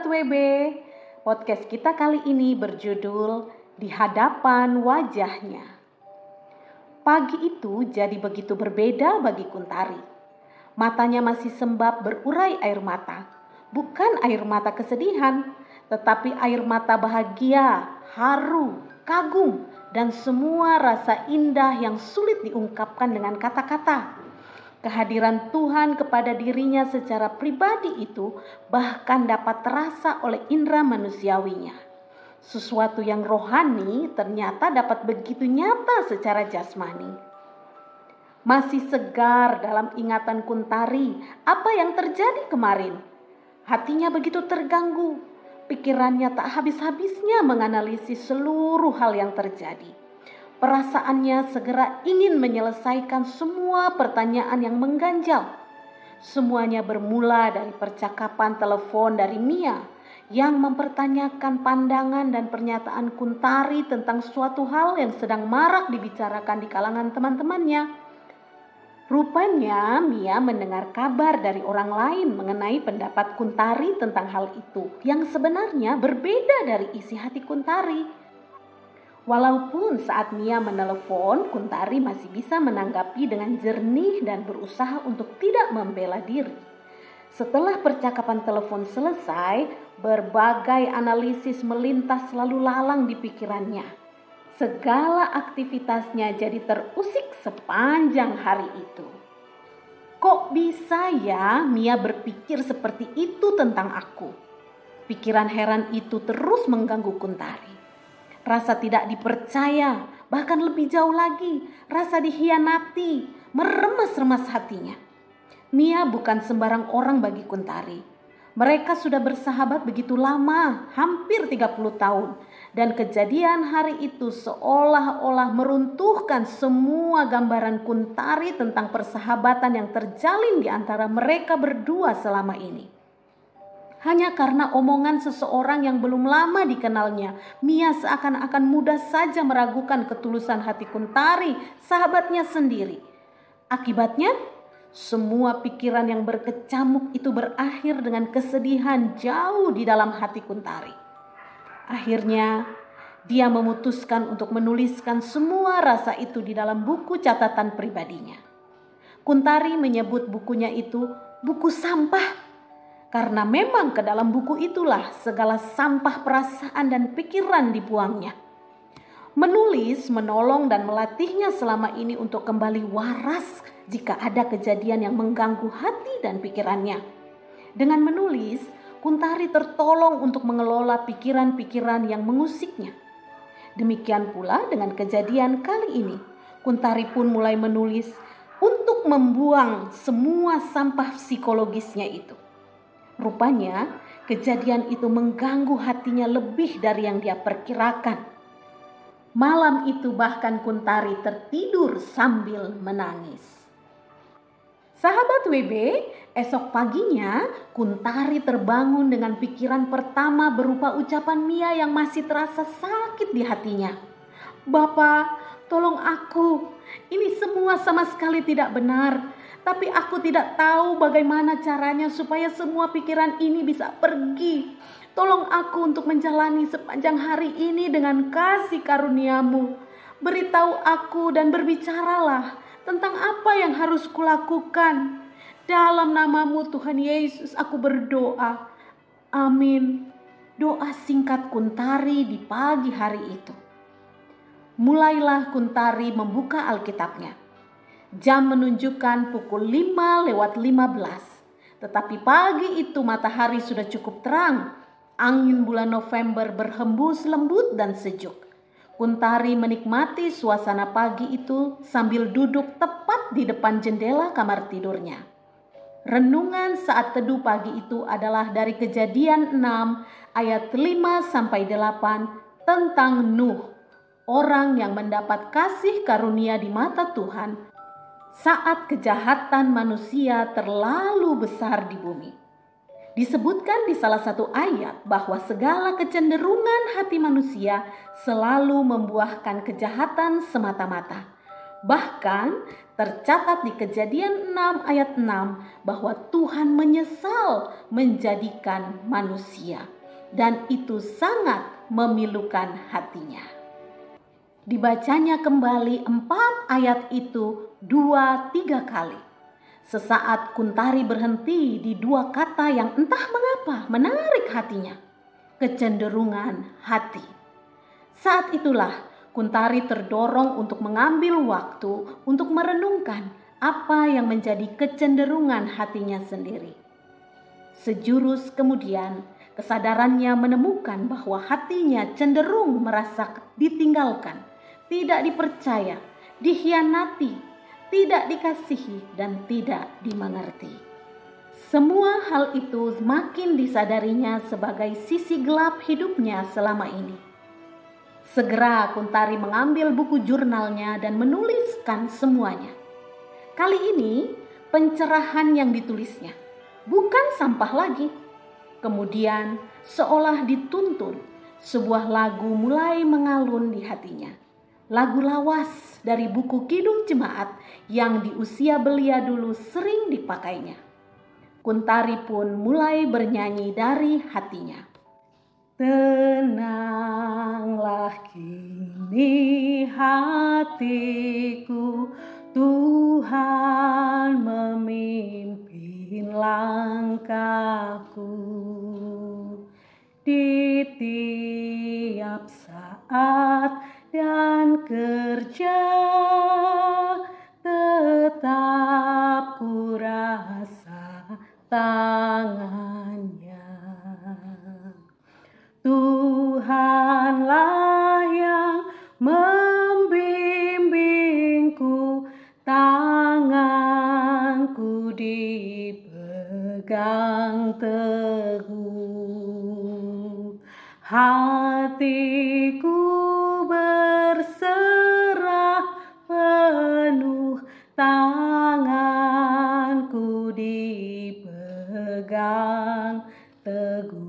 sahabat WB, podcast kita kali ini berjudul Di Hadapan Wajahnya. Pagi itu jadi begitu berbeda bagi Kuntari. Matanya masih sembab berurai air mata. Bukan air mata kesedihan, tetapi air mata bahagia, haru, kagum, dan semua rasa indah yang sulit diungkapkan dengan kata-kata. Kehadiran Tuhan kepada dirinya secara pribadi itu bahkan dapat terasa oleh indera manusiawinya. Sesuatu yang rohani ternyata dapat begitu nyata secara jasmani. Masih segar dalam ingatan Kuntari apa yang terjadi kemarin. Hatinya begitu terganggu, pikirannya tak habis-habisnya menganalisis seluruh hal yang terjadi. Perasaannya segera ingin menyelesaikan semua pertanyaan yang mengganjal. Semuanya bermula dari percakapan telepon dari Mia yang mempertanyakan pandangan dan pernyataan Kuntari tentang suatu hal yang sedang marak dibicarakan di kalangan teman-temannya. Rupanya Mia mendengar kabar dari orang lain mengenai pendapat Kuntari tentang hal itu yang sebenarnya berbeda dari isi hati Kuntari. Walaupun saat Mia menelepon, Kuntari masih bisa menanggapi dengan jernih dan berusaha untuk tidak membela diri. Setelah percakapan telepon selesai, berbagai analisis melintas selalu lalang di pikirannya. Segala aktivitasnya jadi terusik sepanjang hari itu. Kok bisa ya Mia berpikir seperti itu tentang aku? Pikiran heran itu terus mengganggu Kuntari rasa tidak dipercaya, bahkan lebih jauh lagi, rasa dihianati, meremas-remas hatinya. Mia bukan sembarang orang bagi Kuntari. Mereka sudah bersahabat begitu lama, hampir 30 tahun. Dan kejadian hari itu seolah-olah meruntuhkan semua gambaran Kuntari tentang persahabatan yang terjalin di antara mereka berdua selama ini hanya karena omongan seseorang yang belum lama dikenalnya. Mia seakan-akan mudah saja meragukan ketulusan hati Kuntari, sahabatnya sendiri. Akibatnya, semua pikiran yang berkecamuk itu berakhir dengan kesedihan jauh di dalam hati Kuntari. Akhirnya, dia memutuskan untuk menuliskan semua rasa itu di dalam buku catatan pribadinya. Kuntari menyebut bukunya itu buku sampah karena memang ke dalam buku itulah segala sampah perasaan dan pikiran dibuangnya. Menulis, menolong, dan melatihnya selama ini untuk kembali waras jika ada kejadian yang mengganggu hati dan pikirannya. Dengan menulis, Kuntari tertolong untuk mengelola pikiran-pikiran yang mengusiknya. Demikian pula dengan kejadian kali ini. Kuntari pun mulai menulis untuk membuang semua sampah psikologisnya itu. Rupanya kejadian itu mengganggu hatinya lebih dari yang dia perkirakan. Malam itu bahkan Kuntari tertidur sambil menangis. Sahabat WB, esok paginya Kuntari terbangun dengan pikiran pertama berupa ucapan Mia yang masih terasa sakit di hatinya. Bapak, tolong aku. Ini semua sama sekali tidak benar tapi aku tidak tahu bagaimana caranya supaya semua pikiran ini bisa pergi. Tolong aku untuk menjalani sepanjang hari ini dengan kasih karuniamu. Beritahu aku dan berbicaralah tentang apa yang harus kulakukan. Dalam namamu Tuhan Yesus aku berdoa. Amin. Doa singkat Kuntari di pagi hari itu. Mulailah Kuntari membuka Alkitabnya. Jam menunjukkan pukul 5 lewat 15. Tetapi pagi itu matahari sudah cukup terang. Angin bulan November berhembus lembut dan sejuk. Kuntari menikmati suasana pagi itu sambil duduk tepat di depan jendela kamar tidurnya. Renungan saat teduh pagi itu adalah dari kejadian 6 ayat 5 sampai 8 tentang Nuh, orang yang mendapat kasih karunia di mata Tuhan saat kejahatan manusia terlalu besar di bumi. Disebutkan di salah satu ayat bahwa segala kecenderungan hati manusia selalu membuahkan kejahatan semata-mata. Bahkan Tercatat di Kejadian 6 ayat 6 bahwa Tuhan menyesal menjadikan manusia dan itu sangat memilukan hatinya. Dibacanya kembali empat ayat itu dua tiga kali. Sesaat Kuntari berhenti di dua kata yang entah mengapa menarik hatinya. Kecenderungan hati. Saat itulah Kuntari terdorong untuk mengambil waktu untuk merenungkan apa yang menjadi kecenderungan hatinya sendiri. Sejurus kemudian, kesadarannya menemukan bahwa hatinya cenderung merasa ditinggalkan, tidak dipercaya, dikhianati, tidak dikasihi, dan tidak dimengerti. Semua hal itu makin disadarinya sebagai sisi gelap hidupnya selama ini Segera Kuntari mengambil buku jurnalnya dan menuliskan semuanya. Kali ini pencerahan yang ditulisnya bukan sampah lagi. Kemudian seolah dituntun, sebuah lagu mulai mengalun di hatinya. Lagu lawas dari buku Kidung Jemaat yang di usia belia dulu sering dipakainya. Kuntari pun mulai bernyanyi dari hatinya. Tenanglah kini hatiku hatiku berserah penuh, tanganku dipegang teguh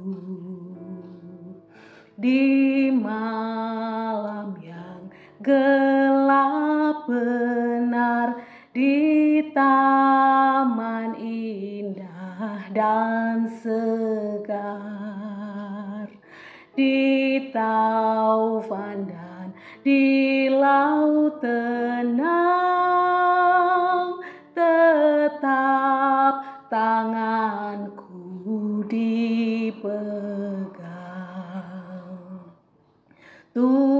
di malam yang gelap benar di taman indah dan segar. Di taufan dan di laut tenang tetap tanganku dipegang. Tuhanlah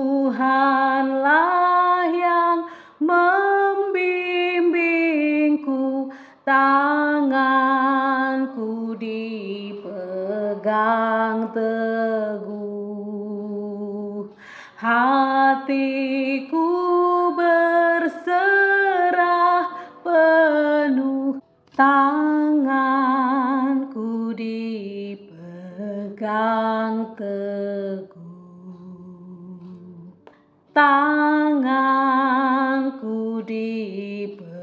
teguh tanganku dipegang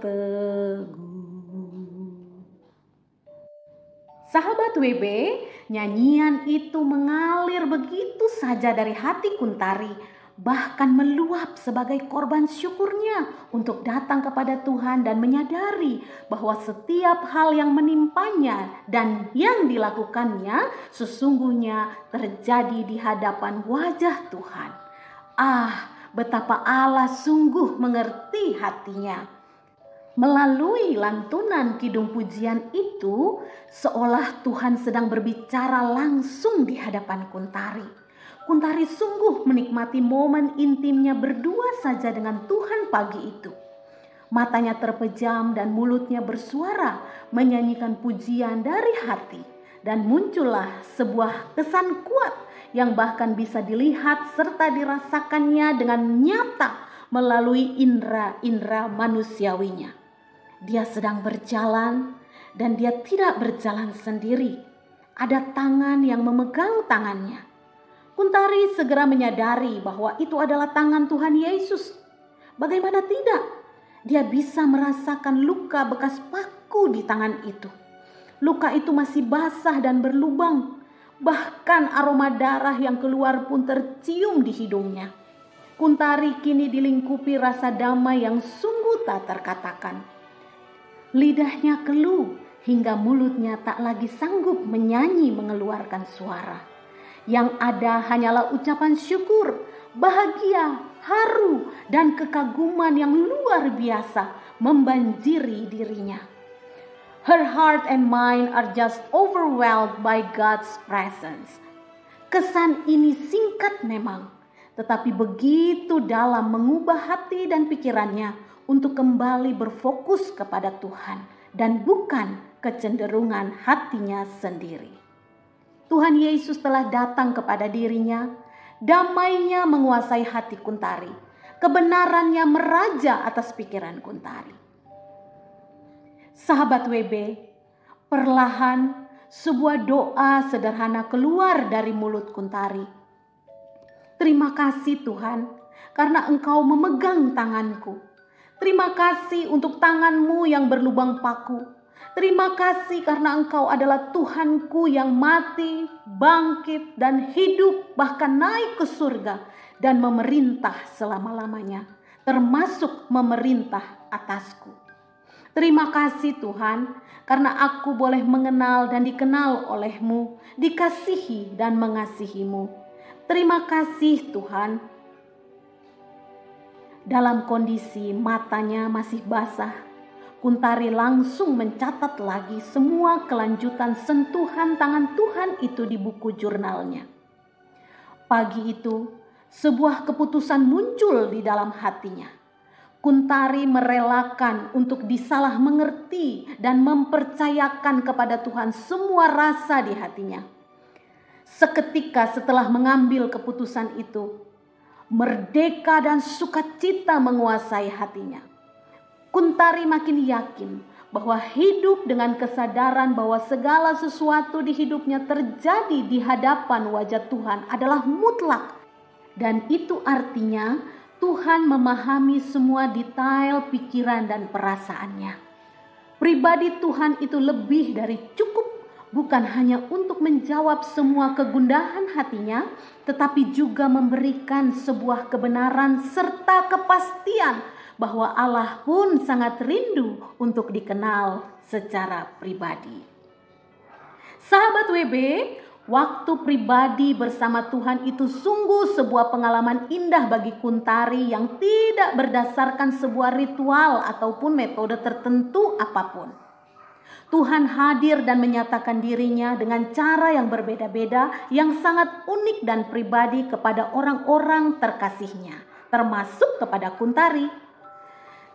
teguh. Sahabat WB, nyanyian itu mengalir begitu saja dari hati Kuntari bahkan meluap sebagai korban syukurnya untuk datang kepada Tuhan dan menyadari bahwa setiap hal yang menimpanya dan yang dilakukannya sesungguhnya terjadi di hadapan wajah Tuhan. Ah, betapa Allah sungguh mengerti hatinya. Melalui lantunan kidung pujian itu, seolah Tuhan sedang berbicara langsung di hadapan Kuntari. Kuntari sungguh menikmati momen intimnya berdua saja dengan Tuhan pagi itu. Matanya terpejam dan mulutnya bersuara menyanyikan pujian dari hati. Dan muncullah sebuah kesan kuat yang bahkan bisa dilihat serta dirasakannya dengan nyata melalui indera-indera manusiawinya. Dia sedang berjalan dan dia tidak berjalan sendiri. Ada tangan yang memegang tangannya Kuntari segera menyadari bahwa itu adalah tangan Tuhan Yesus. Bagaimana tidak? Dia bisa merasakan luka bekas paku di tangan itu. Luka itu masih basah dan berlubang. Bahkan aroma darah yang keluar pun tercium di hidungnya. Kuntari kini dilingkupi rasa damai yang sungguh tak terkatakan. Lidahnya keluh hingga mulutnya tak lagi sanggup menyanyi mengeluarkan suara. Yang ada hanyalah ucapan syukur, bahagia, haru, dan kekaguman yang luar biasa membanjiri dirinya. Her heart and mind are just overwhelmed by God's presence. Kesan ini singkat memang, tetapi begitu dalam mengubah hati dan pikirannya untuk kembali berfokus kepada Tuhan dan bukan kecenderungan hatinya sendiri. Tuhan Yesus telah datang kepada dirinya, damainya menguasai hati Kuntari, kebenarannya meraja atas pikiran Kuntari. Sahabat WB, perlahan sebuah doa sederhana keluar dari mulut Kuntari Terima kasih Tuhan, karena Engkau memegang tanganku. Terima kasih untuk tanganmu yang berlubang paku. Terima kasih karena Engkau adalah Tuhanku yang mati, bangkit, dan hidup, bahkan naik ke surga dan memerintah selama-lamanya, termasuk memerintah atasku. Terima kasih Tuhan, karena aku boleh mengenal dan dikenal olehmu, dikasihi dan mengasihimu. Terima kasih Tuhan. Dalam kondisi matanya masih basah, Kuntari langsung mencatat lagi semua kelanjutan sentuhan tangan Tuhan itu di buku jurnalnya. Pagi itu, sebuah keputusan muncul di dalam hatinya. Kuntari merelakan untuk disalah mengerti dan mempercayakan kepada Tuhan semua rasa di hatinya Seketika setelah mengambil keputusan itu, merdeka dan sukacita menguasai hatinya. Kuntari makin yakin bahwa hidup dengan kesadaran bahwa segala sesuatu di hidupnya terjadi di hadapan wajah Tuhan adalah mutlak. Dan itu artinya Tuhan memahami semua detail pikiran dan perasaannya. Pribadi Tuhan itu lebih dari cukup bukan hanya untuk menjawab semua kegundahan hatinya, tetapi juga memberikan sebuah kebenaran serta kepastian bahwa Allah pun sangat rindu untuk dikenal secara pribadi. Sahabat WB, waktu pribadi bersama Tuhan itu sungguh sebuah pengalaman indah bagi Kuntari yang tidak berdasarkan sebuah ritual ataupun metode tertentu apa pun. Tuhan hadir dan menyatakan dirinya dengan cara yang berbeda-beda, yang sangat unik dan pribadi kepada orang-orang terkasihnya, termasuk kepada Kuntari.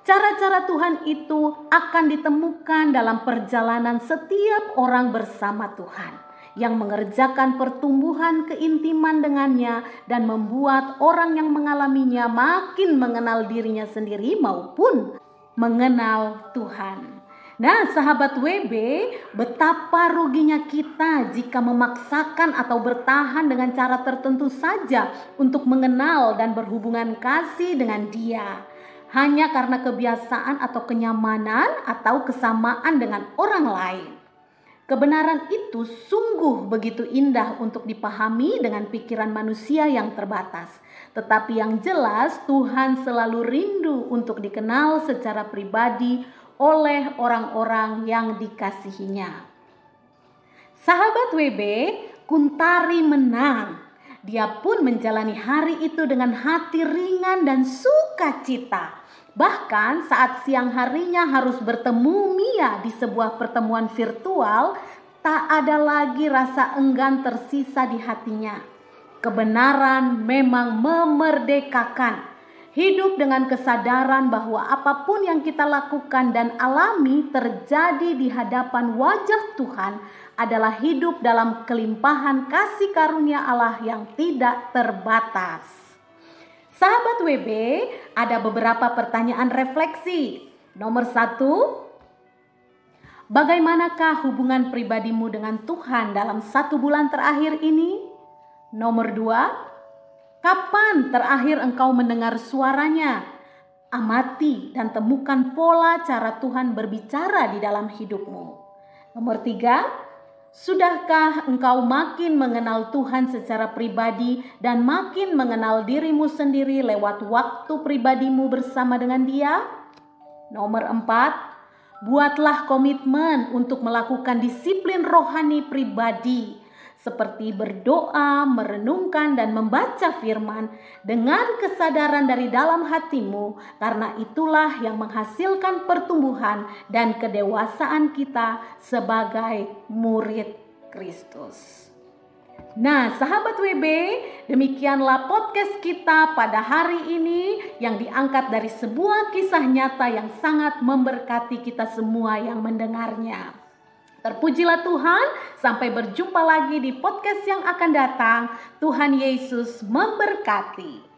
Cara-cara Tuhan itu akan ditemukan dalam perjalanan setiap orang bersama Tuhan yang mengerjakan pertumbuhan keintiman dengannya dan membuat orang yang mengalaminya makin mengenal dirinya sendiri maupun mengenal Tuhan. Nah, sahabat WB, betapa ruginya kita jika memaksakan atau bertahan dengan cara tertentu saja untuk mengenal dan berhubungan kasih dengan Dia, hanya karena kebiasaan atau kenyamanan atau kesamaan dengan orang lain. Kebenaran itu sungguh begitu indah untuk dipahami dengan pikiran manusia yang terbatas. Tetapi yang jelas, Tuhan selalu rindu untuk dikenal secara pribadi oleh orang-orang yang dikasihinya. Sahabat WB, Kuntari menang. Dia pun menjalani hari itu dengan hati ringan dan sukacita. Bahkan saat siang harinya harus bertemu Mia di sebuah pertemuan virtual, tak ada lagi rasa enggan tersisa di hatinya. Kebenaran memang memerdekakan Hidup dengan kesadaran bahwa apa pun yang kita lakukan dan alami terjadi di hadapan wajah Tuhan adalah hidup dalam kelimpahan kasih karunia Allah yang tidak terbatas. Sahabat WB, ada beberapa pertanyaan refleksi. Nomor satu, bagaimanakah hubungan pribadimu dengan Tuhan dalam satu bulan terakhir ini? Nomor dua, Kapan terakhir engkau mendengar suaranya? Amati dan temukan pola cara Tuhan berbicara di dalam hidupmu. Nomor tiga, Sudahkah engkau makin mengenal Tuhan secara pribadi dan makin mengenal dirimu sendiri lewat waktu pribadimu bersama dengan Dia? Nomor empat, buatlah komitmen untuk melakukan disiplin rohani pribadi seperti berdoa, merenungkan, dan membaca firman dengan kesadaran dari dalam hatimu, karena itulah yang menghasilkan pertumbuhan dan kedewasaan kita sebagai murid Kristus. Nah, sahabat WB, demikianlah podcast kita pada hari ini yang diangkat dari sebuah kisah nyata yang sangat memberkati kita semua yang mendengarnya. Terpujilah Tuhan, sampai berjumpa lagi di podcast yang akan datang. Tuhan Yesus memberkati.